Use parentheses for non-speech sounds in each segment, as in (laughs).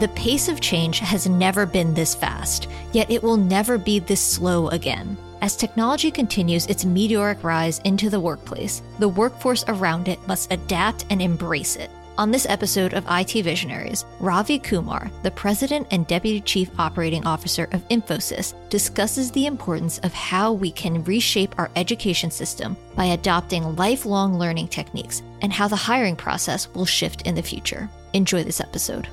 The pace of change has never been this fast, yet it will never be this slow again. As technology continues its meteoric rise into the workplace, the workforce around it must adapt and embrace it. On this episode of IT Visionaries, Ravi Kumar, the President and Deputy Chief Operating Officer of Infosys, discusses the importance of how we can reshape our education system by adopting lifelong learning techniques and how the hiring process will shift in the future. Enjoy this episode.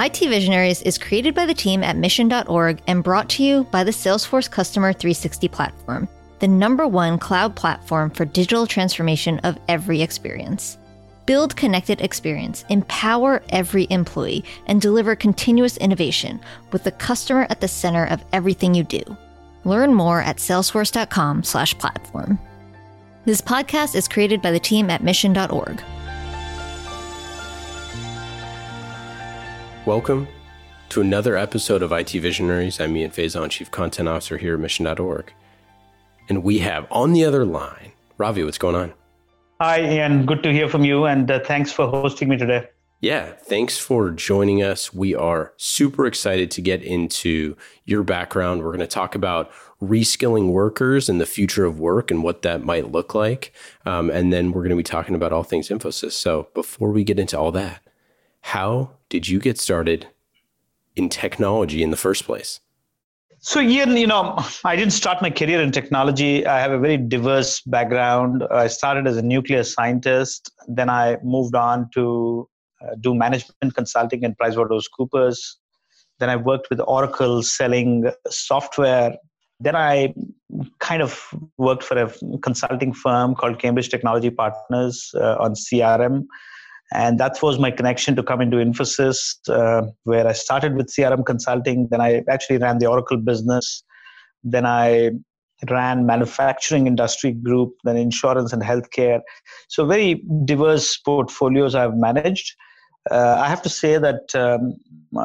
IT Visionaries is created by the team at mission.org and brought to you by the Salesforce Customer 360 platform the number one cloud platform for digital transformation of every experience. Build connected experience, empower every employee, and deliver continuous innovation with the customer at the center of everything you do. Learn more at salesforce.com/platform. This podcast is created by the team at mission.org. Welcome to another episode of IT Visionaries. I'm Ian Faison, Chief Content Officer here at mission.org. And we have on the other line, Ravi, what's going on? Hi, Ian. Good to hear from you. And uh, thanks for hosting me today. Yeah, thanks for joining us. We are super excited to get into your background. We're going to talk about reskilling workers and the future of work and what that might look like. Um, and then we're going to be talking about all things Infosys. So before we get into all that, how did you get started in technology in the first place? So, Ian, you know, I didn't start my career in technology. I have a very diverse background. I started as a nuclear scientist. Then I moved on to uh, do management consulting in PricewaterhouseCoopers. Then I worked with Oracle selling software. Then I kind of worked for a consulting firm called Cambridge Technology Partners uh, on CRM and that was my connection to come into infosys uh, where i started with crm consulting. Then i actually ran the oracle business. Then i ran manufacturing industry group then insurance and healthcare. So very diverse portfolios i've managed. Uh, i have to say that um,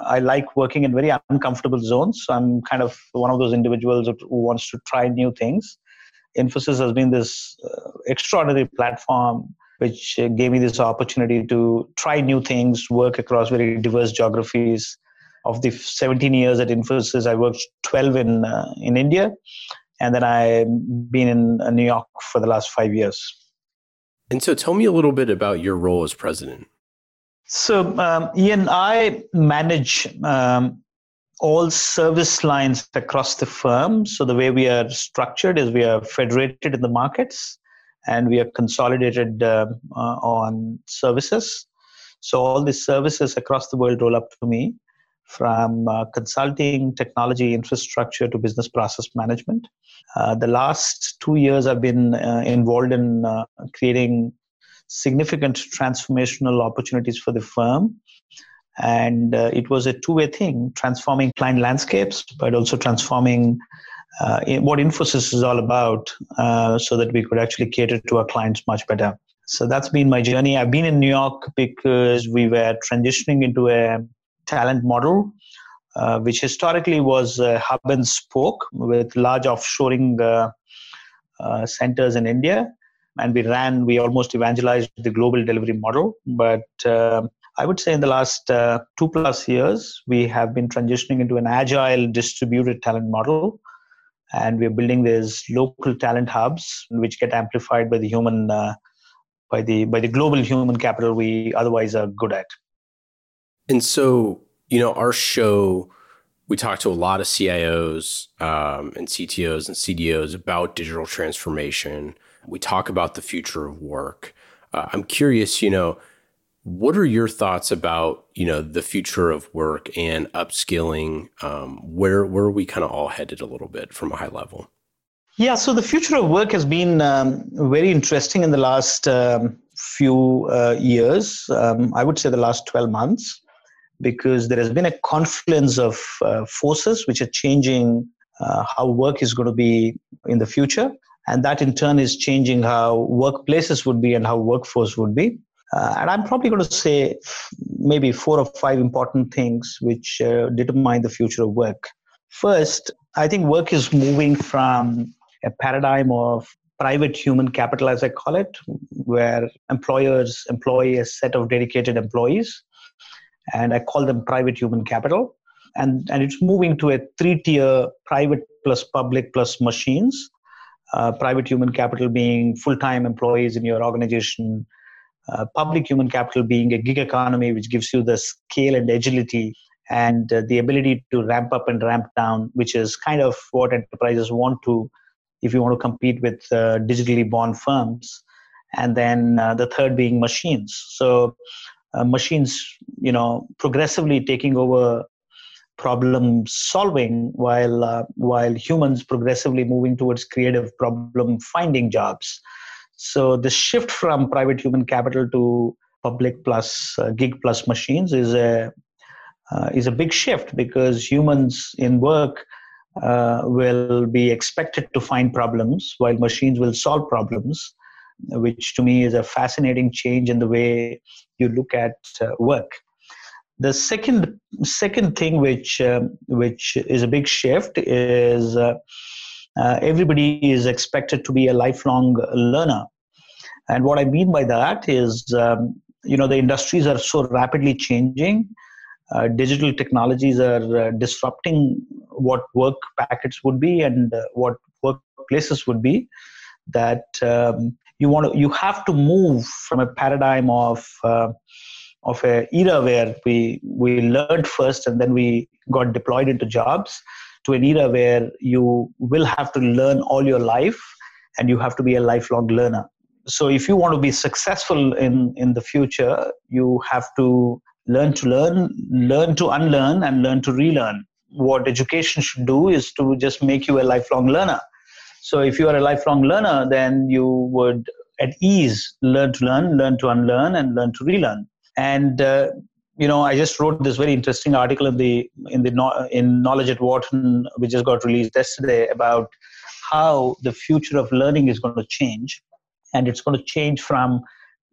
i like working in very uncomfortable zones. So i'm kind of one of those individuals who wants to try new things. Infosys has been this uh, extraordinary platform which uh, gave me this opportunity to try new things, work across very diverse geographies. Of the 17 years at Infosys, I worked 12 in uh, in India, and then I've been in uh, New York for the last five years. And so, tell me a little bit about your role as president. So, um, Ian, I manage um, all service lines across the firm. So, the way we are structured is we are federated in the markets and we are consolidated uh, uh, on services. So all these services across the world roll up to me from uh, consulting, technology, infrastructure to business process management. Uh, the last two years, I've been uh, involved in uh, creating significant transformational opportunities for the firm. And it was a two way thing transforming client landscapes, but also transforming uh, what Infosys is all about uh, so that we could actually cater to our clients much better. So that's been my journey. I've been in New York because we were transitioning into a talent model, uh, which historically was hub and spoke with large offshoring uh, uh, centers in India. And we ran, we almost evangelized the global delivery model. But uh, I would say in the last two plus years, we have been transitioning into an agile distributed talent model and we're building these local talent hubs which get amplified by the human uh, by the by the global human capital we otherwise are good at. And so you know our show we talk to a lot of cios um, and ctos and cdos about digital transformation. We talk about the future of work. Uh, i'm curious you know what are your thoughts about you know the future of work and upskilling? Um, where where are we kind of all headed a little bit from a high level? Yeah, so the future of work has been um, very interesting in the last um, few uh, years. Um, I would say the last twelve months, because there has been a confluence of uh, forces which are changing uh, how work is going to be in the future, and that in turn is changing how workplaces would be and how workforce would be. Uh, and I'm probably going to say maybe four or five important things which uh, determine the future of work. First, I think work is moving from a paradigm of private human capital, as I call it, where employers employ a set of dedicated employees, and I call them private human capital. And, and it's moving to a three tier private plus public plus machines. Uh, private human capital being full time employees in your organization, uh, public human capital being a gig economy, which gives you the scale and agility and uh, the ability to ramp up and ramp down, which is kind of what enterprises want to if you want to compete with uh, digitally born firms. And then uh, the third being machines. So uh, machines, you know, progressively taking over problem solving while while humans progressively moving towards creative problem finding jobs so the shift from private human capital to public plus uh, gig plus machines is a uh, is a big shift because humans in work uh, will be expected to find problems while machines will solve problems, which to me is a fascinating change in the way you look at uh, work. The second second thing which um, which is a big shift is uh, uh, everybody is expected to be a lifelong learner, and what I mean by that is um, you know the industries are so rapidly changing. Uh, digital technologies are uh, disrupting what work packets would be and uh, what workplaces would be that um, you want to you have to move from a paradigm of uh, of a era where we we learned first and then we got deployed into jobs to an era where you will have to learn all your life and you have to be a lifelong learner so if you want to be successful in in the future you have to learn to learn, learn to unlearn, and learn to relearn. What education should do is to just make you a lifelong learner. So if you are a lifelong learner, then you would at ease learn to learn, learn to unlearn, and learn to relearn. And uh, you know, I just wrote this very interesting article in the in the in Knowledge at Wharton, which just got released yesterday, about how the future of learning is going to change, and it's going to change from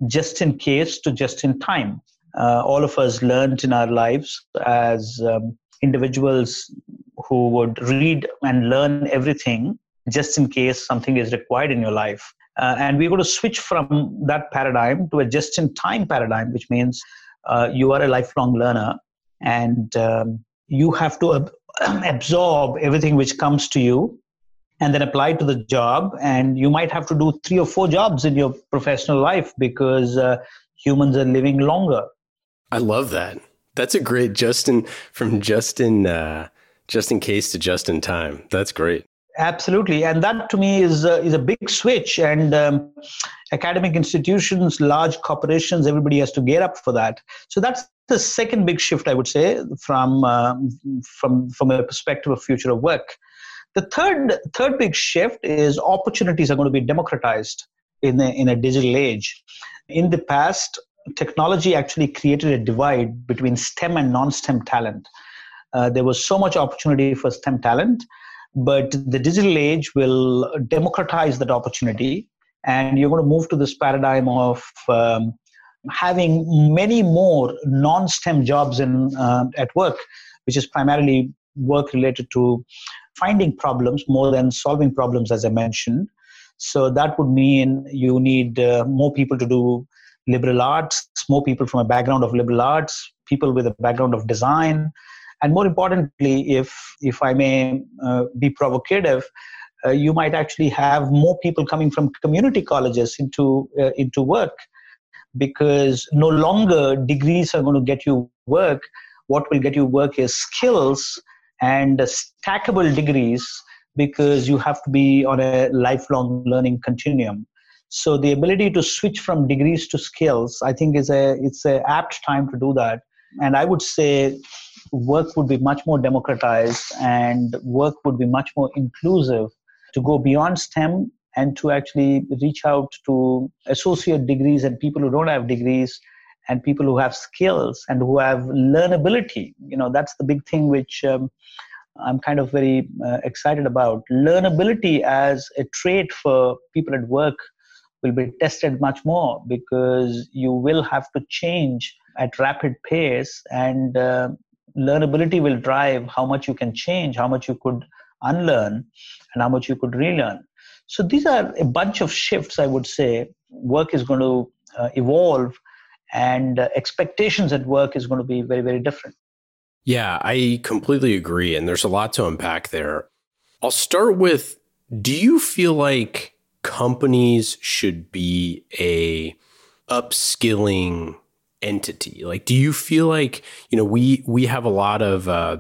just in case to just in time uh, all of us learned in our lives as um, individuals who would read and learn everything just in case something is required in your life. Uh, and we're going to switch from that paradigm to a just in time paradigm, which means uh, you are a lifelong learner and um, you have to ab- (clears throat) absorb everything which comes to you and then apply to the job. And you might have to do three or four jobs in your professional life because uh, humans are living longer. I love that. That's a great Justin from Justin uh, just in case to just in time. That's great. Absolutely, and that to me is uh, is a big switch. And um, academic institutions, large corporations, everybody has to gear up for that. So that's the second big shift, I would say, from uh, from from a perspective of future of work. The third third big shift is opportunities are going to be democratized in a, in a digital age. In the past, technology actually created a divide between STEM and non STEM talent. Uh, there was so much opportunity for STEM talent, but the digital age will democratize that opportunity. And you're going to move to this paradigm of um, having many more non STEM jobs in, uh, at work, which is primarily work related to finding problems more than solving problems, as I mentioned. So that would mean you need uh, more people to do liberal arts, more people from a background of liberal arts, people with a background of design, and more importantly, if if I may uh, be provocative, uh, you might actually have more people coming from community colleges into uh, into work, because no longer degrees are going to get you work. What will get you work is skills and stackable degrees because you have to be on a lifelong learning continuum. So the ability to switch from degrees to skills i think is a it's a apt time to do that. And i would say work would be much more democratized and work would be much more inclusive to go beyond stem and to actually reach out to associate degrees and people who don't have degrees and people who have skills and who have learnability you know that's the big thing which um, i'm kind of very uh, excited about learnability as a trait for people at work will be tested much more because you will have to change at rapid pace and uh, learnability will drive how much you can change how much you could unlearn and how much you could relearn So these are a bunch of shifts, I would say. Work is going to uh, evolve and uh, expectations at work is going to be very, very different. Yeah, I completely agree. And there's a lot to unpack there. I'll start with do you feel like companies should be a upskilling entity? Like, do you feel like, you know, we, we have a lot of, uh,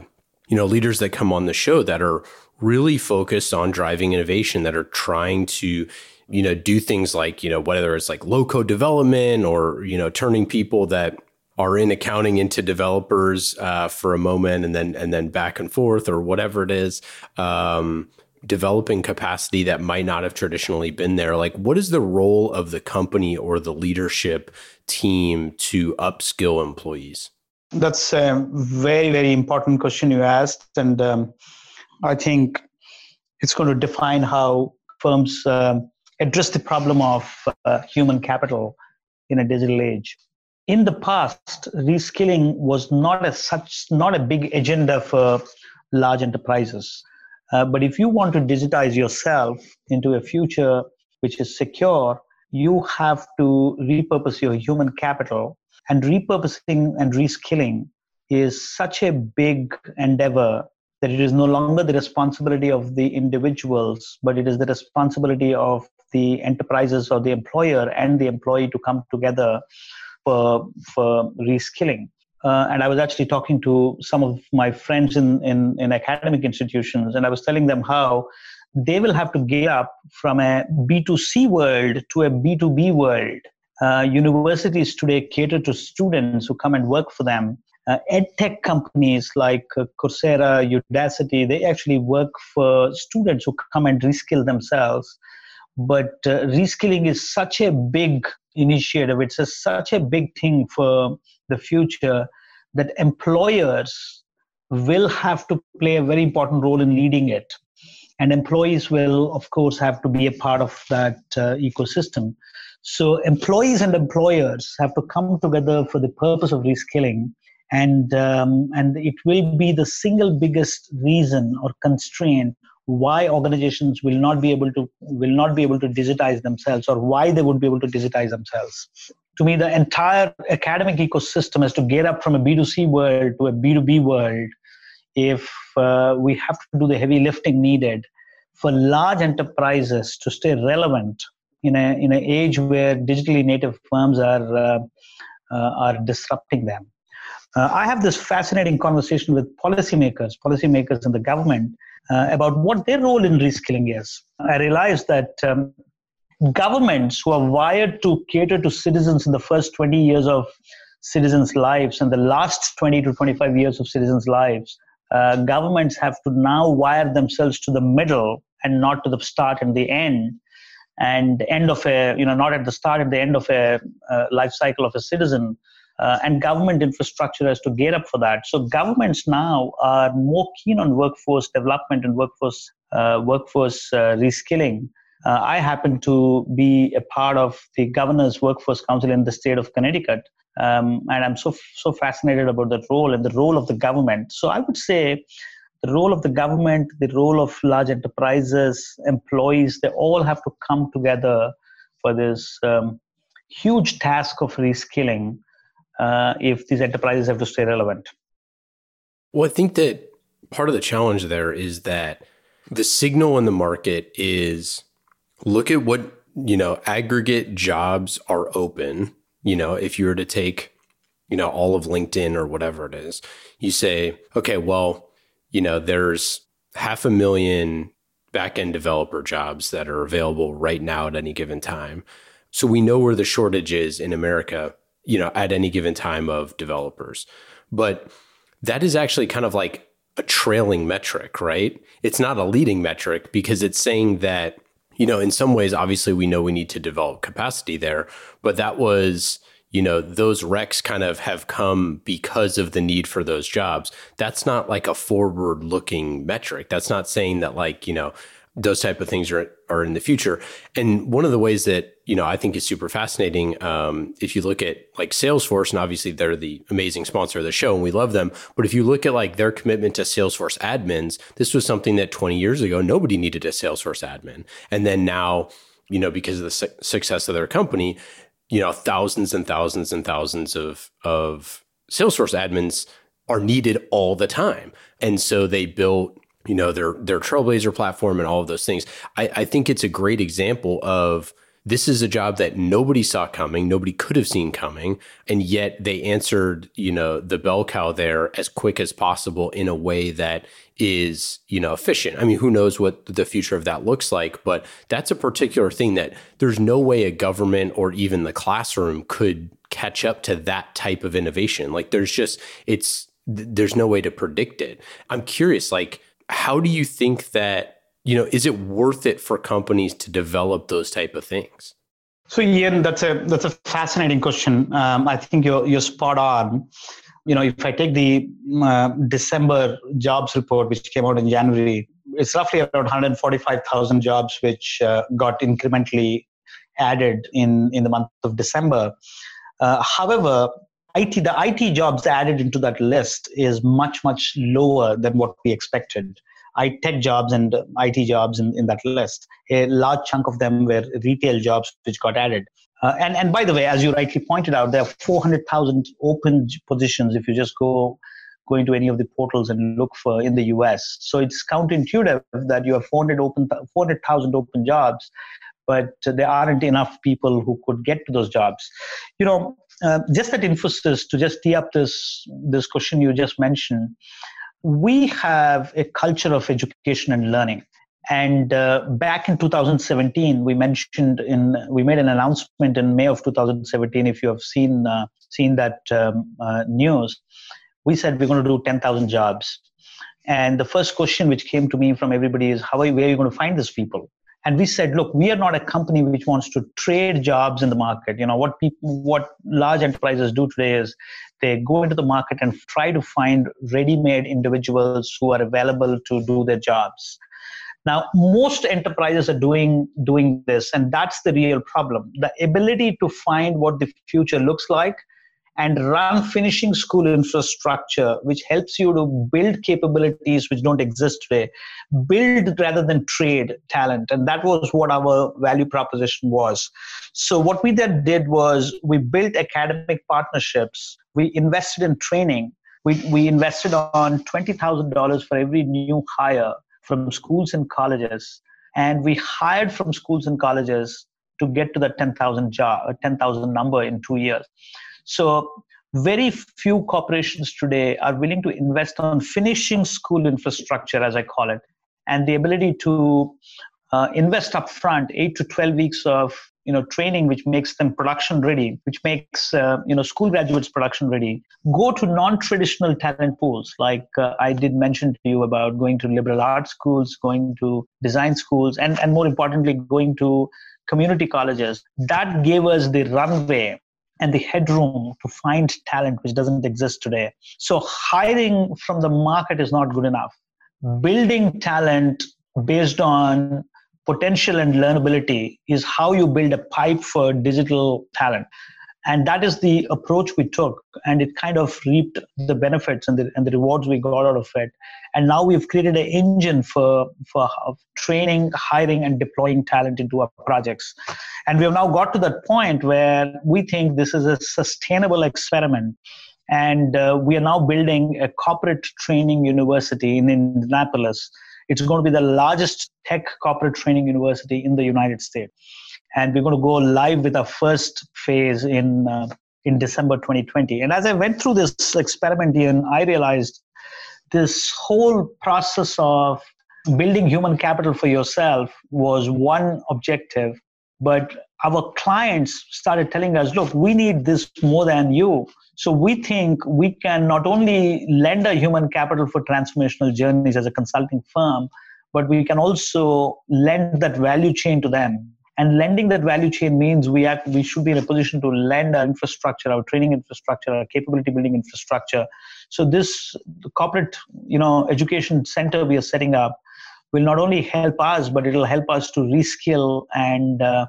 you know, leaders that come on the show that are really focused on driving innovation, that are trying to, you know, do things like, you know, whether it's like low code development or, you know, turning people that are in accounting into developers uh, for a moment and then and then back and forth or whatever it is. Um, developing capacity that might not have traditionally been there like what is the role of the company or the leadership team to upskill employees that's a very very important question you asked and um, i think it's going to define how firms um, address the problem of uh, human capital in a digital age in the past reskilling was not as such not a big agenda for large enterprises uh, but if you want to digitize yourself into a future which is secure, you have to repurpose your human capital. And repurposing and reskilling is such a big endeavor that it is no longer the responsibility of the individuals, but it is the responsibility of the enterprises or the employer and the employee to come together for, for reskilling. Uh, and I was actually talking to some of my friends in, in, in academic institutions, and I was telling them how they will have to gear up from a B2C world to a B2B world. Uh, universities today cater to students who come and work for them. Uh, ed tech companies like uh, Coursera, Udacity, they actually work for students who come and reskill themselves. But uh, reskilling is such a big initiative. It's a, such a big thing for the future that employers will have to play a very important role in leading it. And employees will, of course, have to be a part of that uh, ecosystem. So, employees and employers have to come together for the purpose of reskilling. And, um, and it will be the single biggest reason or constraint why organizations will not be able to will not be able to digitize themselves or why they would be able to digitize themselves. To me the entire academic ecosystem has to get up from a b2c world to a b2b world if uh, we have to do the heavy lifting needed for large enterprises to stay relevant in a in an age where digitally native firms are uh, uh, are disrupting them uh, I have this fascinating conversation with policymakers, policymakers in the government, uh, about what their role in reskilling is. I realized that um, governments who are wired to cater to citizens in the first 20 years of citizens' lives and the last 20 to 25 years of citizens' lives, uh, governments have to now wire themselves to the middle and not to the start and the end and end of a you know not at the start at the end of a uh, life cycle of a citizen uh, and government infrastructure has to gear up for that. So governments now are more keen on workforce development and workforce uh, workforce uh, reskilling. Uh, I happen to be a part of the Governor's Workforce Council in the state of Connecticut, um, and I'm so so fascinated about that role and the role of the government. So I would say the role of the government, the role of large enterprises, employees, they all have to come together for this um, huge task of reskilling uh, if these enterprises have to stay relevant. Well, I think that part of the challenge there is that the signal in the market is look at what, you know, aggregate jobs are open. You know, if you were to take, you know, all of LinkedIn or whatever it is, you say, okay, well, you know, there's half a million backend developer jobs that are available right now at any given time. So we know where the shortage is in America you know, at any given time of developers. But that is actually kind of like a trailing metric, right? It's not a leading metric because it's saying that, you know, in some ways, obviously we know we need to develop capacity there, but that was, you know, those recs kind of have come because of the need for those jobs. That's not like a forward looking metric. That's not saying that, like, you know, those type of things are are in the future. And one of the ways that you know I think is super fascinating, um, if you look at like Salesforce, and obviously they're the amazing sponsor of the show, and we love them. But if you look at like their commitment to Salesforce admins, this was something that 20 years ago nobody needed a Salesforce admin, and then now you know because of the su- success of their company, you know thousands and thousands and thousands of of Salesforce admins are needed all the time, and so they built you know their their trailblazer platform and all of those things. I, I think it's a great example of this is a job that nobody saw coming nobody could have seen coming and yet they answered you know the bell cow there as quick as possible in a way that is you know efficient. I mean who knows what the future of that looks like but that's a particular thing that there's no way a government or even the classroom could catch up to that type of innovation. Like there's just it's there's no way to predict it. I'm curious like how do you think that you know is it worth it for companies to develop those type of things? So ian that's a that's a fascinating question. Um, i think you're you're spot on. You know if i take the uh, december jobs report which came out in january it's roughly around 145000 jobs which uh, got incrementally added in in the month of december. Uh, however IT, the IT jobs added into that list is much, much lower than what we expected. I tech jobs and IT jobs in, in that list. A large chunk of them were retail jobs which got added. Uh, and, and by the way, as you rightly pointed out, there are 400,000 open positions if you just go go into any of the portals and look for in the US. So it's counterintuitive that you have 400 open 400,000 open jobs, but there aren't enough people who could get to those jobs. You know, uh, just that Infosys to just tee up this this question you just mentioned. We have a culture of education and learning. And uh, back in 2017, we mentioned in we made an announcement in May of 2017. If you have seen uh, seen that um, uh, news, we said we're going to do 10,000 jobs. And the first question which came to me from everybody is, how are you, where are you going to find these people? And we said look we are not a company which wants to trade jobs in the market. You know what people what large enterprises do today is they go into the market and try to find ready-made individuals who are available to do their jobs. Now most enterprises are doing doing this and that's the real problem. The ability to find what the future looks like and run finishing school infrastructure, which helps you to build capabilities which don't exist today, build rather than trade talent. And that was what our value proposition was. So, what we then did was we built academic partnerships, we invested in training, we, we invested on $20,000 for every new hire from schools and colleges. And we hired from schools and colleges to get to the 10,000 job, 10,000 number in two years. So very few corporations today are willing to invest on finishing school infrastructure, as I call it, and the ability to uh, invest upfront eight to 12 weeks of you know training which makes them production ready which makes uh, you know school graduates production ready go to non-traditional talent pools. Like uh, i did mention to you about going to liberal arts schools going to design schools and and more importantly going to community colleges. That gave us the runway and the headroom to find talent which doesn't exist today. So hiring from the market is not good enough. Building talent based on potential and learnability is how you build a pipe for digital talent and that is the approach we took and it kind of reaped the benefits and the, and the rewards we got out of it. And now we've created an engine for for training hiring and deploying talent into our projects. And we have now got to that point where we think this is a sustainable experiment. And uh, we are now building a corporate training university in indianapolis. It's going to be the largest tech corporate training university in the united states and we're going to go live with our first phase in uh, in December 2020. And as I went through this experiment, Ian, I realized this whole process of building human capital for yourself was one objective, but our clients started telling us, look, we need this more than you. So we think we can not only lend a human capital for transformational journeys as a consulting firm, but we can also lend that value chain to them and lending that value chain means we have we should be in a position to lend our infrastructure, our training infrastructure, our capability building infrastructure. So this corporate, you know, education center we are setting up will not only help us, but it'll help us to reskill and uh,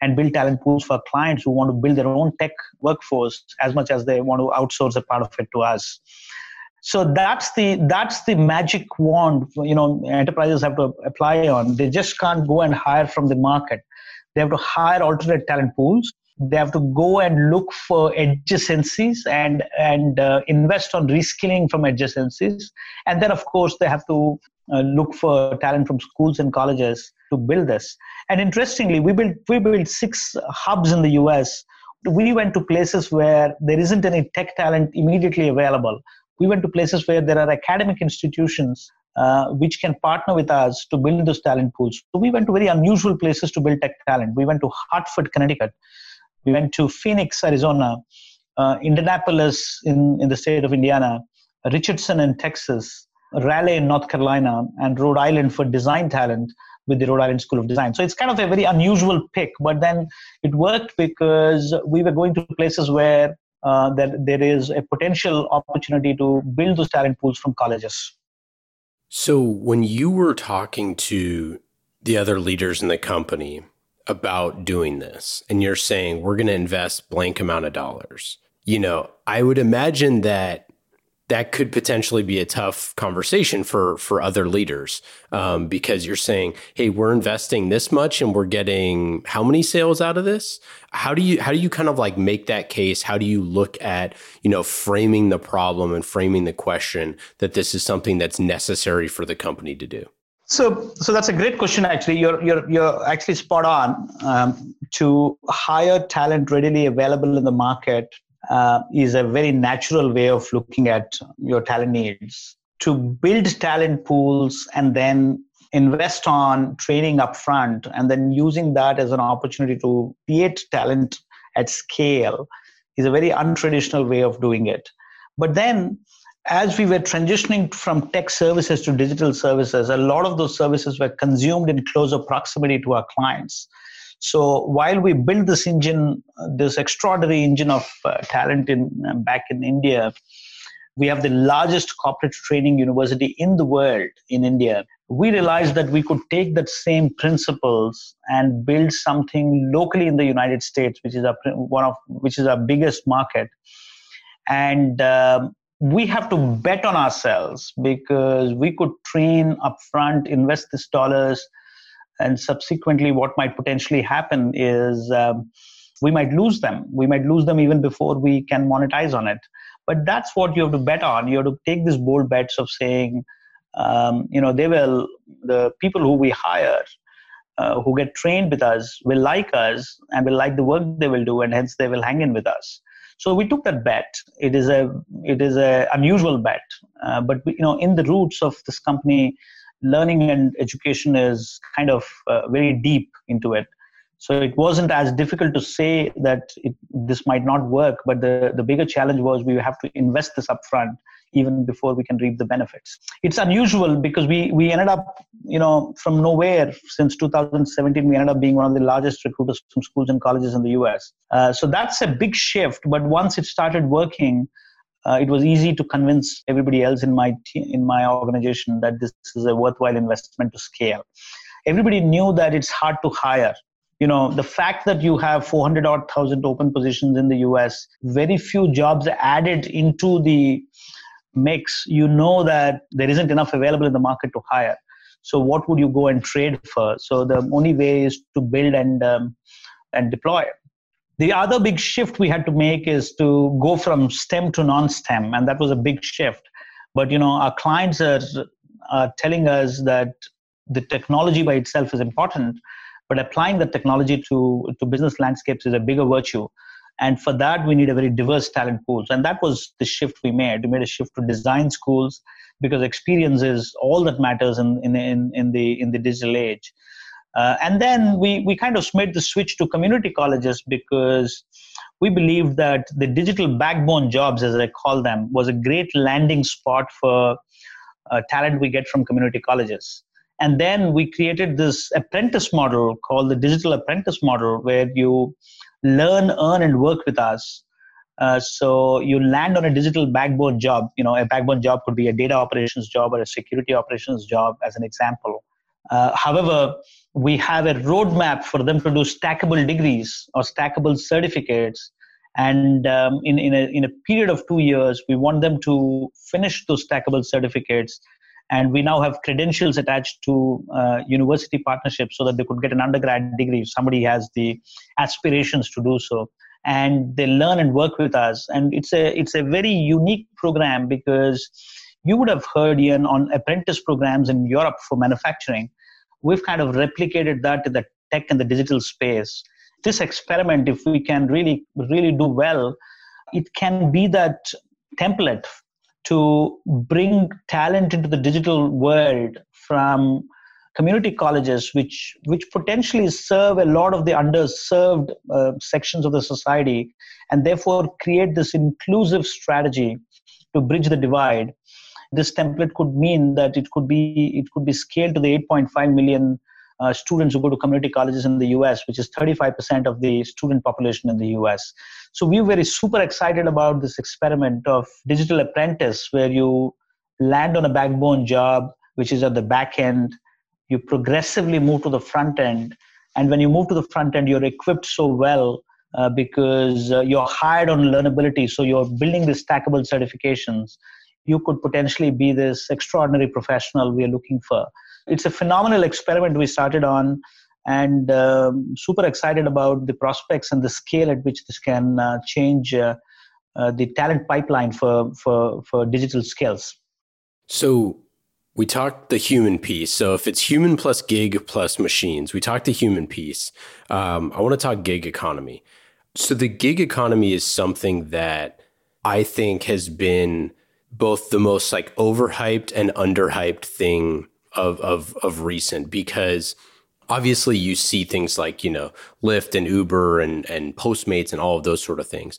and build talent pools for clients who want to build their own tech workforce as much as they want to outsource a part of it to us. So that's the that's the magic wand you know enterprises have to apply on. They just can't go and hire from the market. They have to hire alternate talent pools. They have to go and look for adjacencies and and uh, invest on reskilling from adjacencies. And then of course they have to uh, look for talent from schools and colleges to build this. And interestingly we built we built six hubs in the us we went to places where there isn't any tech talent immediately available. We went to places where there are academic institutions uh, which can partner with us to build those talent pools. So we went to very unusual places to build tech talent. We went to Hartford, Connecticut, we went to Phoenix, Arizona, uh, Indianapolis in, in the state of Indiana, Richardson in Texas, Raleigh in North Carolina, and Rhode Island for design talent with the Rhode Island School of Design. So it's kind of a very unusual pick, but then it worked because we were going to places where uh, that there is a potential opportunity to build those talent pools from colleges. So when you were talking to the other leaders in the company, about doing this and you're saying we're going to invest blank amount of dollars, you know, I would imagine that that could potentially be a tough conversation for for other leaders um, because you're saying, "Hey, we're investing this much and we're getting how many sales out of this?" How do you how do you kind of like make that case? How do you look at you know framing the problem and framing the question that this is something that's necessary for the company to do? So, so that's a great question. Actually, you're you're you're actually spot on. Um, to hire talent readily available in the market uh, is a very natural way of looking at your talent needs. To build talent pools and then invest on training upfront, and then using that as an opportunity to create talent at scale, is a very untraditional way of doing it. But then as we were transitioning from tech services to digital services, a lot of those services were consumed in closer proximity to our clients. So while we built this engine, this extraordinary engine of uh, talent in uh, back in India, we have the largest corporate training university in the world in India. We realized that we could take that same principles and build something locally in the United States, which is our one of which is our biggest market, and um, we have to bet on ourselves because we could train upfront, invest these dollars, and subsequently, what might potentially happen is um, we might lose them. We might lose them even before we can monetize on it. But that's what you have to bet on. You have to take these bold bets of saying, um, you know, they will, the people who we hire, uh, who get trained with us, will like us and will like the work they will do, and hence they will hang in with us. So we took that bet. It is a it is a unusual bet, uh, but you know in the roots of this company, learning and education is kind of uh, very deep into it. So it wasn't as difficult to say that it, this might not work, but the, the bigger challenge was we have to invest this upfront even before we can reap the benefits. It's unusual because we, we ended up, you know, from nowhere since 2017, we ended up being one of the largest recruiters from schools and colleges in the US. Uh, so that's a big shift. But once it started working, uh, it was easy to convince everybody else in my in my organization that this is a worthwhile investment to scale. Everybody knew that it's hard to hire you know the fact that you have 400 odd thousand open positions in the us very few jobs added into the mix, you know that there isn't enough available in the market to hire. So what would you go and trade for? So the only way is to build and um, and deploy. The other big shift we had to make is to go from STEM to non-STEM, and that was a big shift. But you know, our clients are, are telling us that the technology by itself is important, but applying the technology to to business landscapes is a bigger virtue. And for that, we need a very diverse talent pool. And that was the shift we made. We made a shift to design schools because experience is all that matters in, in, in, in the, in the digital age. Uh, and then we, we kind of made the switch to community colleges because we believed that the digital backbone jobs, as I call them, was a great landing spot for uh, talent we get from community colleges. And then we created this apprentice model called the digital apprentice model, where you learn, earn, and work with us. Uh, so you land on a digital backbone job. You know, a backbone job could be a data operations job or a security operations job, as an example. Uh, however, we have a roadmap for them to do stackable degrees or stackable certificates. And um, in, in, a, in a period of two years, we want them to finish those stackable certificates. And we now have credentials attached to uh, university partnerships so that they could get an undergrad degree if somebody has the aspirations to do so and they learn and work with us and it's a it's a very unique program because you would have heard ian on apprentice programs in europe for manufacturing we've kind of replicated that in the tech and the digital space. This experiment if we can really really do well it can be that template to bring talent into the digital world from community colleges which which potentially serve a lot of the underserved uh, sections of the society and therefore create this inclusive strategy to bridge the divide this template could mean that it could be it could be scaled to the 8.5 million uh, students who go to community colleges in the US, which is 35% of the student population in the US. So we very super excited about this experiment of digital apprentice, where you land on a backbone job, which is at the back end, you progressively move to the front end and when you move to the front end you're equipped so well uh, because uh, you're hired on learnability so you're building these stackable certifications you could potentially be this extraordinary professional we are looking for it's a phenomenal experiment we started on and um, super excited about the prospects and the scale at which this can uh, change uh, uh, the talent pipeline for, for, for digital skills so we talked the human piece. So if it's human plus gig plus machines, we talked the human piece. Um, I want to talk gig economy. So the gig economy is something that I think has been both the most like overhyped and underhyped thing of of of recent because obviously you see things like you know Lyft and Uber and and Postmates and all of those sort of things,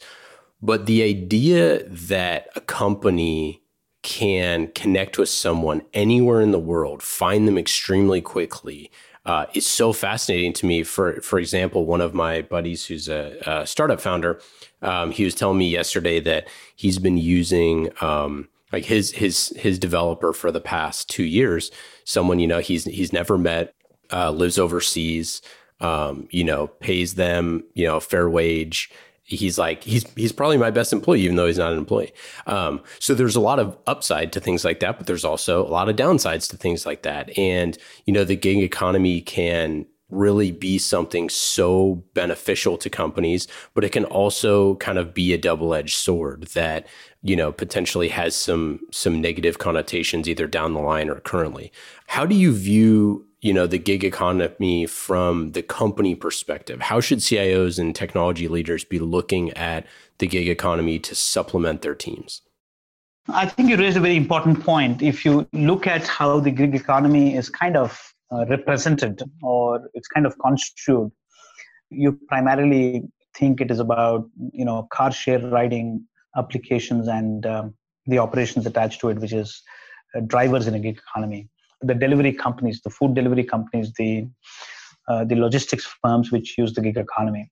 but the idea that a company can connect with someone anywhere in the world, find them extremely quickly, uh, is so fascinating to me. For for example, one of my buddies who's a, a startup founder, um, he was telling me yesterday that he's been using um, like his his his developer for the past two years. Someone you know he's he's never met, uh, lives overseas, um, you know, pays them you know fair wage he's like he's he's probably my best employee even though he's not an employee. Um, so there's a lot of upside to things like that but there's also a lot of downsides to things like that. And you know the gig economy can really be something so beneficial to companies but it can also kind of be a double-edged sword that you know potentially has some some negative connotations either down the line or currently. How do you view you know the gig economy from the company perspective? How should cios and technology leaders be looking at the gig economy to supplement their teams? I think you raised a very important point. If you look at how the gig economy is kind of uh, represented or it's kind of construed you primarily think it is about you know car share riding applications and um, the operations attached to it which is uh, drivers in a gig economy the delivery companies, the food delivery companies, the uh, the logistics firms which use the gig economy.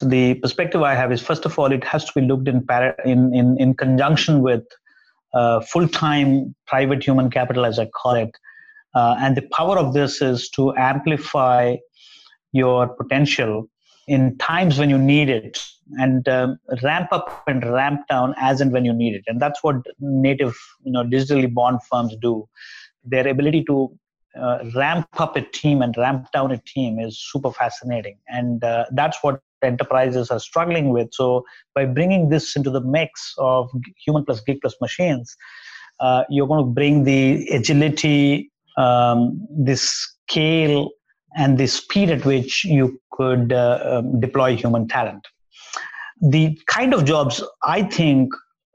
The perspective I have is first of all, it has to be looked in para- in, in in conjunction with uh, full-time private human capital, as I call it. Uh, and the power of this is to amplify your potential in times when you need it and um, ramp up and ramp down as and when you need it and that's what native you know digitally born firms do their ability to uh, ramp up a team and ramp down a team is super fascinating. And uh, that's what enterprises are struggling with. So by bringing this into the mix of human plus gig plus machines uh, you're going to bring the agility um, the scale and the speed at which you could uh, um, deploy human talent. The kind of jobs i think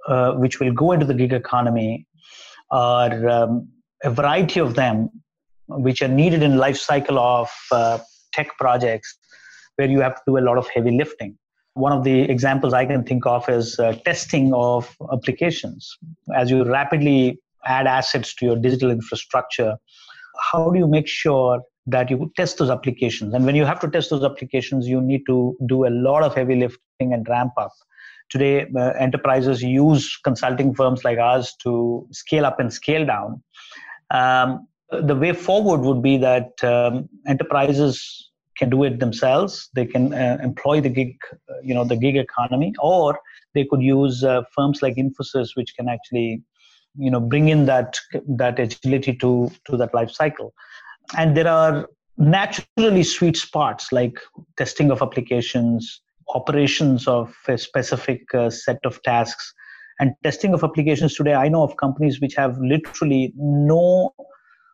uh, which will go into the gig economy are um, a variety of them which are needed in life cycle of uh, tech projects where you have to do a lot of heavy lifting. One of the examples i can think of is uh, testing of applications. As you rapidly add assets to your digital infrastructure how do you make sure that you test those applications? And when you have to test those applications you need to do a lot of heavy lifting and ramp up. Today uh, enterprises use consulting firms like ours to scale up and scale down um, the way forward would be that um, enterprises can do it themselves. They can uh, employ the gig, uh, you know, the gig economy, or they could use uh, firms like Infosys, which can actually, you know, bring in that that agility to to that life cycle. And there are naturally sweet spots like testing of applications, operations of a specific uh, set of tasks, and testing of applications today. I know of companies which have literally no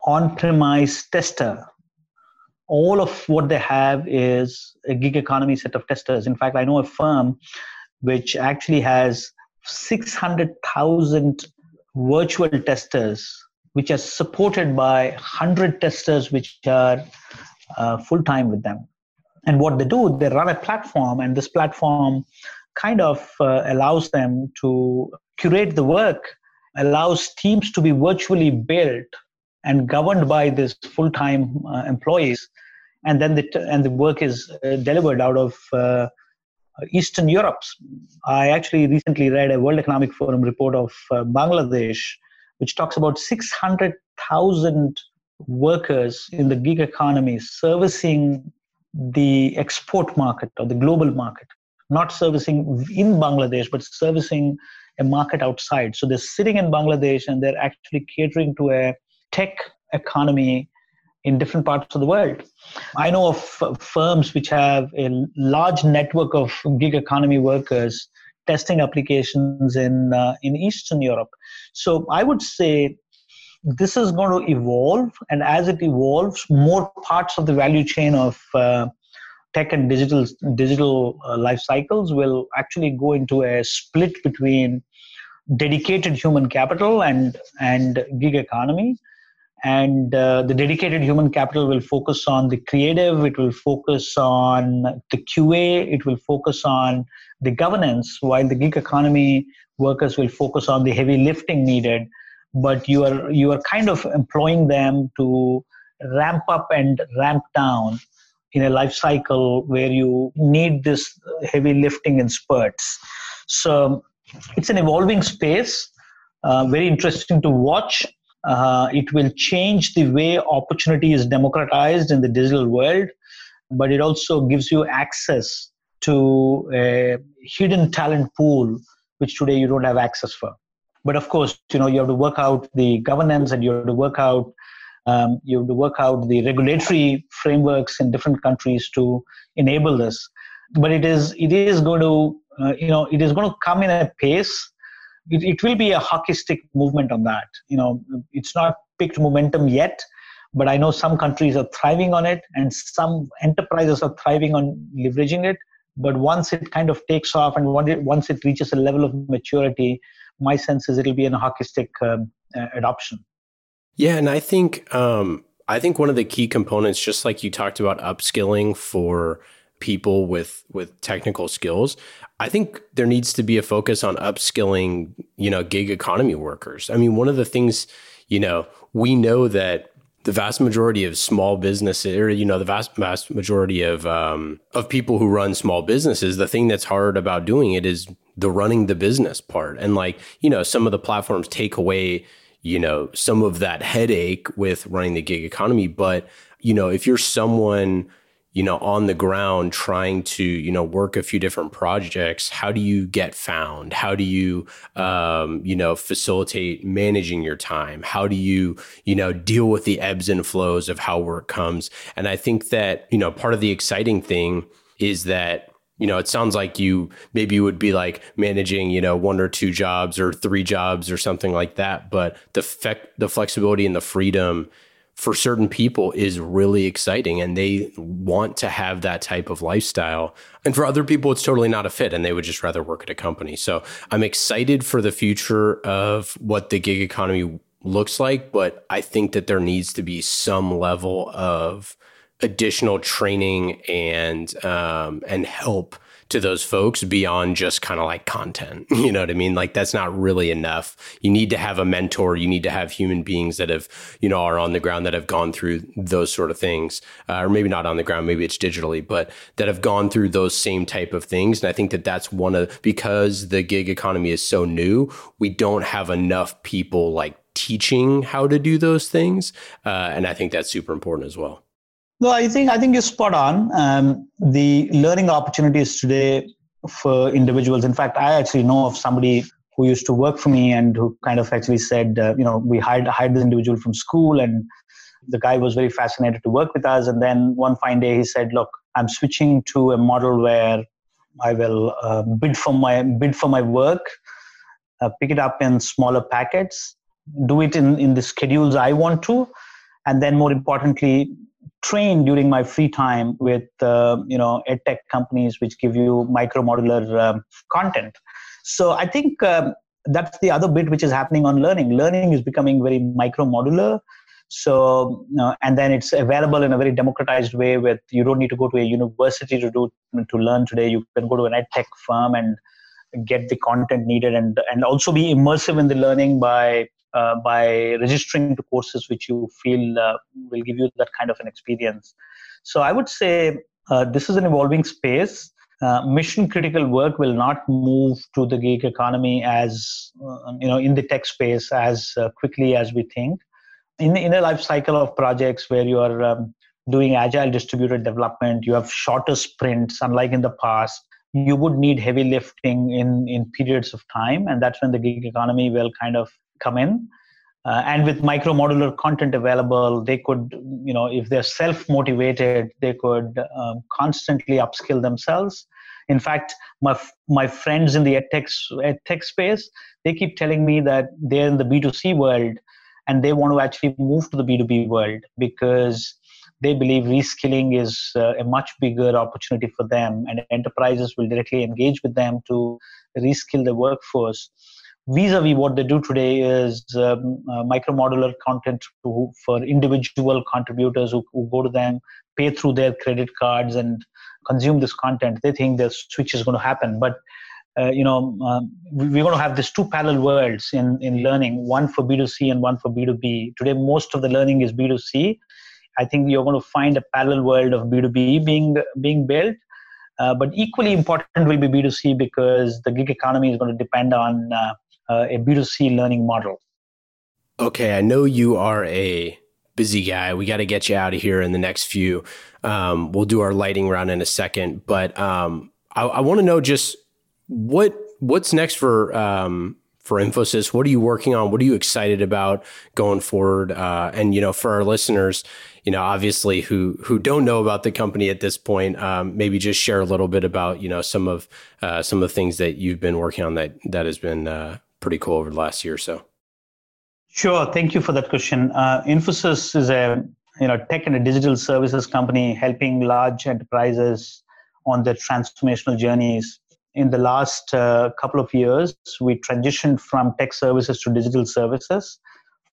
on-premise tester all of what they have is a gig economy set of testers. In fact, I know a firm which actually has 600,000 virtual testers, which are supported by 100 testers which are uh, full time with them. And what they do, they run a platform, and this platform kind of uh, allows them to curate the work, allows teams to be virtually built and governed by this full-time uh, employees. And then the and the work is uh, delivered out of uh, eastern europe. I actually recently read a world economic forum report of uh, bangladesh which talks about 600000 workers in the gig economy servicing the export market or the global market not servicing in bangladesh but servicing a market outside so they're sitting in bangladesh and they're actually catering to a tech economy in different parts of the world. I know of firms which have a large network of gig economy workers testing applications in uh, in Eastern Europe. So I would say this is going to evolve, and as it evolves, more parts of the value chain of uh, tech and digital digital uh, life cycles will actually go into a split between dedicated human capital and and gig economy. And uh, the dedicated human capital will focus on the creative it will focus on the qa it will focus on the governance while the gig economy workers will focus on the heavy lifting needed. But you are you are kind of employing them to ramp up and ramp down in a life cycle where you need this heavy lifting in spurts so it's an evolving space uh, very interesting to watch uh, it will change the way opportunity is democratized in the digital world, but it also gives you access to a hidden talent pool, which today you don't have access for. But of course, you know you have to work out the governance, and you have to work out um, you have to work out the regulatory frameworks in different countries to enable this. But it is it is going to uh, you know it is going to come in a pace it, it will be a hockey stick movement on that. You know, it's not picked momentum yet, but I know some countries are thriving on it and some enterprises are thriving on leveraging it. But once it kind of takes off and once it reaches a level of maturity, my sense is it'll be in a hockey stick um, uh, adoption. Yeah, and I think um, I think one of the key components, just like you talked about upskilling for people with with technical skills i think there needs to be a focus on upskilling you know gig economy workers. I mean one of the things you know we know that the vast majority of small businesses or you know the vast vast majority of um, of people who run small businesses the thing that's hard about doing it is the running the business part. And like you know some of the platforms take away you know some of that headache with running the gig economy. But you know if you're someone you know on the ground trying to you know work a few different projects how do you get found? How do you um, you know facilitate managing your time? How do you you know deal with the ebbs and flows of how work comes? And i think that you know part of the exciting thing is that you know, it sounds like you maybe you would be like managing, you know, one or two jobs or three jobs or something like that. But the the flexibility and the freedom for certain people is really exciting and they want to have that type of lifestyle. And for other people, it's totally not a fit and they would just rather work at a company. So I'm excited for the future of what the gig economy looks like, but I think that there needs to be some level of additional training and um, and help to those folks beyond just kind of like content. (laughs) You know what I mean? Like that's not really enough. You need to have a mentor. You need to have human beings that have, you know, are on the ground that have gone through those sort of things, uh, or maybe not on the ground, maybe it's digitally, but that have gone through those same type of things. And I think that that's one of because the gig economy is so new, we don't have enough people like teaching how to do those things. Uh, and I think that's super important as well. No, I think I think you're spot on. Um, the learning opportunities today for individuals. In fact, I actually know of somebody who used to work for me and who kind of actually said, uh, you know, we hired hired this individual from school, and the guy was very fascinated to work with us. And then one fine day, he said, "Look, I'm switching to a model where I will uh, bid for my bid for my work, uh, pick it up in smaller packets, do it in in the schedules I want to, and then more importantly, train during my free time with uh, you know edtech companies which give you micro modular um, content. So i think um, that's the other bit which is happening on learning. Learning is becoming very micro modular so uh, and then it's available in a very democratized way with you don't need to go to a university to do to learn today. You can go to an edtech firm and get the content needed and and also be immersive in the learning by uh, by registering to courses which you feel uh, will give you that kind of an experience. So I would say uh, this is an evolving space. Uh, mission critical work will not move to the gig economy as uh, you know in the tech space as quickly as we think. In the life cycle of projects where you are um, doing agile distributed development, you have shorter sprints, unlike in the past you would need heavy lifting in in periods of time and that's when the gig economy will kind of come in. Uh, and with micro modular content available, they could, you know, if they're self motivated, they could um, constantly upskill themselves. In fact, my my friends in the edtech, edtech space, they keep telling me that they're in the B2C world and they want to actually move to the B2B world because they believe reskilling is uh, a much bigger opportunity for them and enterprises will directly engage with them to reskill the workforce vis-a-vis what they do today is um, uh, micro modular content to, for individual contributors who, who, go to them pay through their credit cards and consume this content. They think the switch is going to happen. But uh, you know um, we're going to have these two parallel worlds in, in learning one for b2c and one for b2b today most of the learning is b2c i think you're going to find a parallel world of b2b being being built. Uh, but equally important will be B2C because the gig economy is going to depend on uh, a B2C learning model. Okay, I know you are a busy guy. We got to get you out of here in the next few. Um, we'll do our lighting round in a second, but um, I, I want to know just what what's next for um, for Infosys. What are you working on? What are you excited about going forward? Uh, and you know, for our listeners, you know, obviously who who don't know about the company at this point, um, maybe just share a little bit about you know some of uh, some of the things that you've been working on that that has been uh, pretty cool over the last year or so. Sure. Thank you for that question. Uh, Infosys is a you know tech and a digital services company helping large enterprises on their transformational journeys. In the last uh, couple of years, we transitioned from tech services to digital services.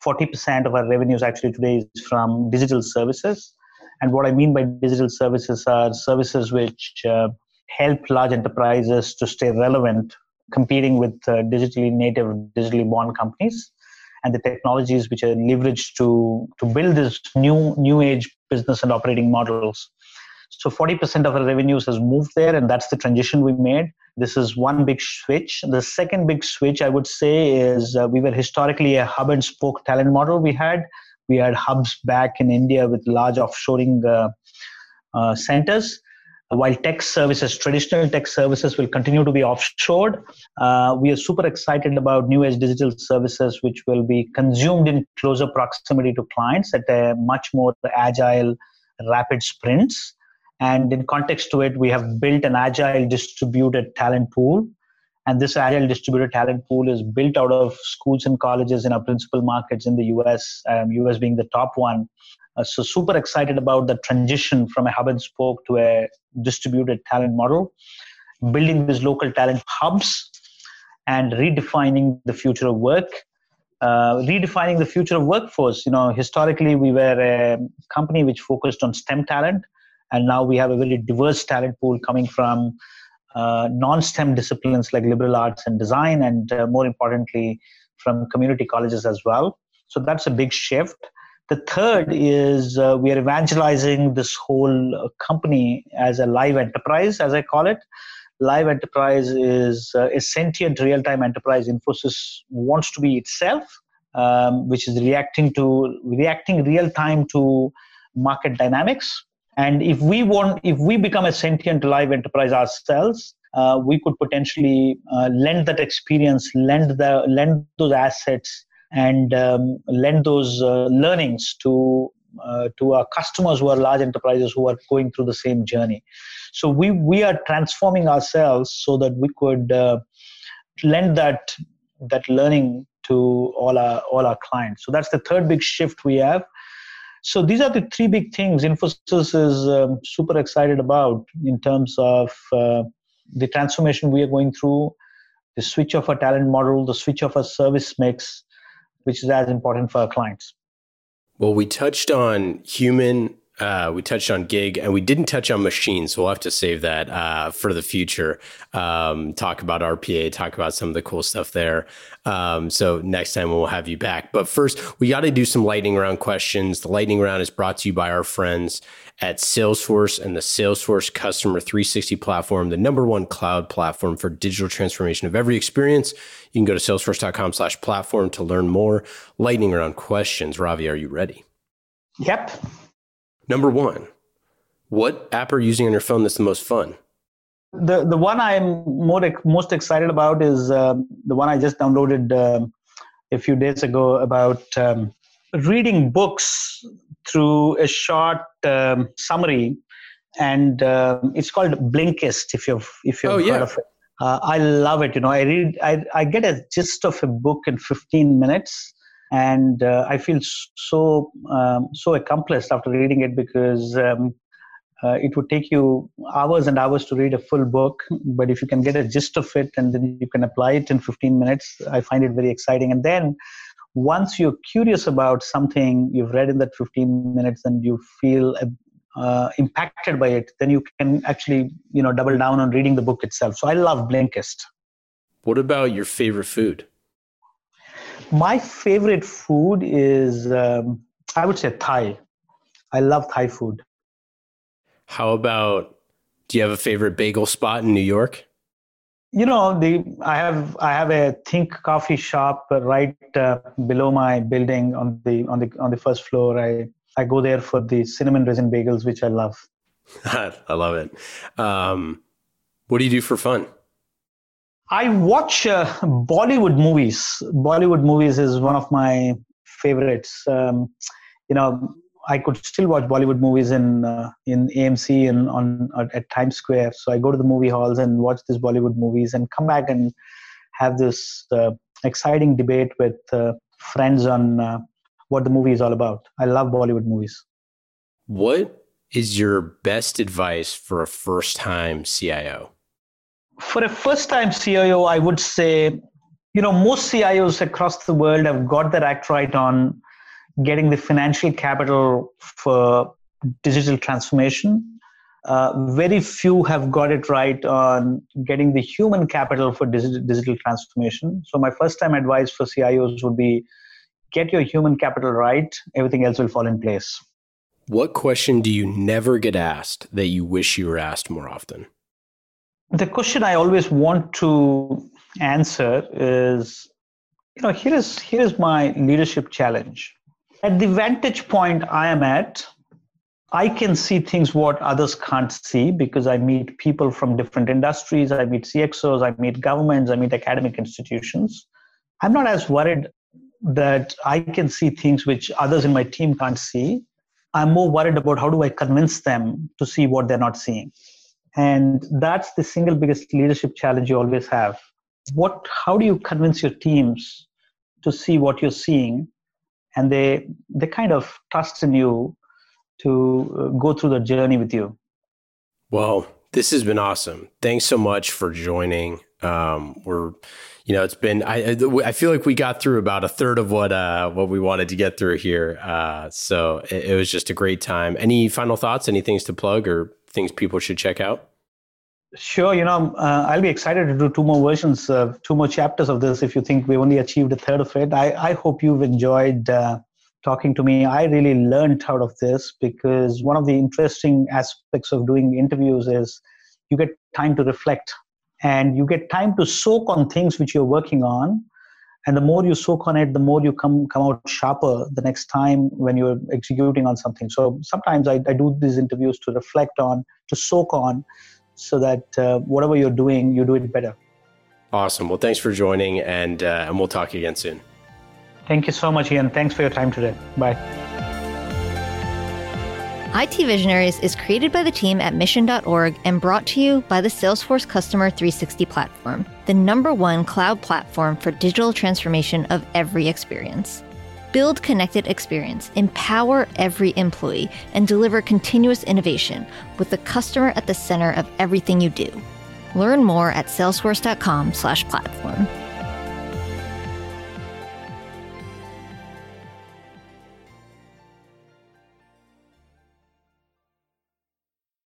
40% of our revenues actually today is from digital services. And what I mean by digital services are services which uh, help large enterprises to stay relevant competing with uh, digitally native, digitally born companies, and the technologies which are leveraged to to build this new new age business and operating models. So 40% of our revenues has moved there, and that's the transition we made. This is one big switch. The second big switch, I would say, is uh, we were historically a hub and spoke talent model. We had we had hubs back in India with large offshoring uh, uh, centers while tech services, traditional tech services will continue to be offshored, uh, we are super excited about new age digital services, which will be consumed in closer proximity to clients at a much more agile, rapid sprints. And in context to it, we have built an agile distributed talent pool. And this agile distributed talent pool is built out of schools and colleges in our principal markets in the US, um, US being the top one. Uh, so super excited about the transition from a hub and spoke to a distributed talent model, building these local talent hubs, and redefining the future of work. Uh, redefining the future of workforce. You know, historically we were a company which focused on STEM talent, and now we have a very diverse talent pool coming from uh, non-STEM disciplines like liberal arts and design, and uh, more importantly, from community colleges as well. So that's a big shift. The third is uh, we are evangelizing this whole uh, company as a live enterprise, as I call it. Live enterprise is uh, a sentient real time enterprise. Infosys wants to be itself. um, which is reacting to reacting real time to market dynamics. And if we want, if we become a sentient live enterprise ourselves, uh, we could potentially uh, lend that experience, lend the lend those assets, and um, lend those uh, learnings to uh, to our customers who are large enterprises who are going through the same journey. So we we are transforming ourselves so that we could uh, lend that that learning to all our all our clients. So that's the third big shift we have. So these are the three big things Infosys is um, super excited about in terms of uh, the transformation we are going through, the switch of a talent model, the switch of a service mix, which is as important for our clients. Well, we touched on human uh, we touched on gig and we didn't touch on machines. So we'll have to save that uh, for the future. Um, talk about RPA, talk about some of the cool stuff there. Um, so next time we'll have you back. But first, we got to do some lightning round questions. The lightning round is brought to you by our friends at Salesforce and the Salesforce Customer 360 platform, the number one cloud platform for digital transformation of every experience. You can go to salesforce.com slash platform to learn more. Lightning round questions. Ravi, are you ready? Yep. Number one, what app are you using on your phone that's the most fun? The the one I'm more most excited about is uh, the one I just downloaded uh, a few days ago about um, reading books through a short um, summary, and uh, it's called Blinkist. If you've if you've oh, heard yeah. of it, uh, I love it. You know, I read I I get a gist of a book in 15 minutes and uh, I feel so um, so accomplished after reading it because um, uh, it would take you hours and hours to read a full book, but if you can get a gist of it and then you can apply it in 15 minutes, I find it very exciting. And then once you're curious about something you've read in that 15 minutes and you feel uh, impacted by it, then you can actually you know double down on reading the book itself. So I love Blinkist. What about your favorite food? My favorite food is, um, I would say, Thai. I love Thai food. How about, do you have a favorite bagel spot in New York? You know, the I have I have a Think coffee shop right uh, below my building on the on the on the first floor. I I go there for the cinnamon raisin bagels, which I love. (laughs) I love it. Um, what do you do for fun? I watch uh, Bollywood movies. Bollywood movies is one of my favorites. Um, you know, I could still watch Bollywood movies in uh, in AMC and on at Times Square. So I go to the movie halls and watch these Bollywood movies and come back and have this uh, exciting debate with uh, friends on uh, what the movie is all about. I love Bollywood movies. What is your best advice for a first time CIO? For a first time CIO, I would say, you know, most CIOs across the world have got their act right on getting the financial capital for digital transformation. Uh, very few have got it right on getting the human capital for digital, digital transformation. So, my first time advice for CIOs would be get your human capital right, everything else will fall in place. What question do you never get asked that you wish you were asked more often? The question I always want to answer is, you know, here is here is my leadership challenge. At the vantage point I am at, I can see things what others can't see because I meet people from different industries. I meet CXOs, I meet governments, I meet academic institutions. I'm not as worried that I can see things which others in my team can't see. I'm more worried about how do I convince them to see what they're not seeing and that's the single biggest leadership challenge you always have. What how do you convince your teams to see what you're seeing? And they they kind of trust in you to uh, go through the journey with you. Well this has been awesome. Thanks so much for joining. Um, we're you know it's been I, I feel like we got through about a third of what uh, what we wanted to get through here. Uh, so it, it was just a great time. Any final thoughts? Any things to plug or things people should check out? Sure. You know, uh, I'll be excited to do two more versions, uh, two more chapters of this. If you think we only achieved a third of it, I, I hope you've enjoyed uh, talking to me. I really learned out of this because one of the interesting aspects of doing interviews is you get time to reflect and you get time to soak on things which you're working on and the more you soak on it the more you come come out sharper the next time when you're executing on something. So sometimes i, I do these interviews to reflect on to soak on so that uh, whatever you're doing you do it better. Awesome. Well thanks for joining and uh, and we'll talk again soon. Thank you so much ian. Thanks for your time today. Bye IT Visionaries is created by the team at mission.org and brought to you by the Salesforce Customer 360 platform, the number one cloud platform for digital transformation of every experience. Build connected experience, empower every employee, and deliver continuous innovation with the customer at the center of everything you do. Learn more at salesforce.com/platform.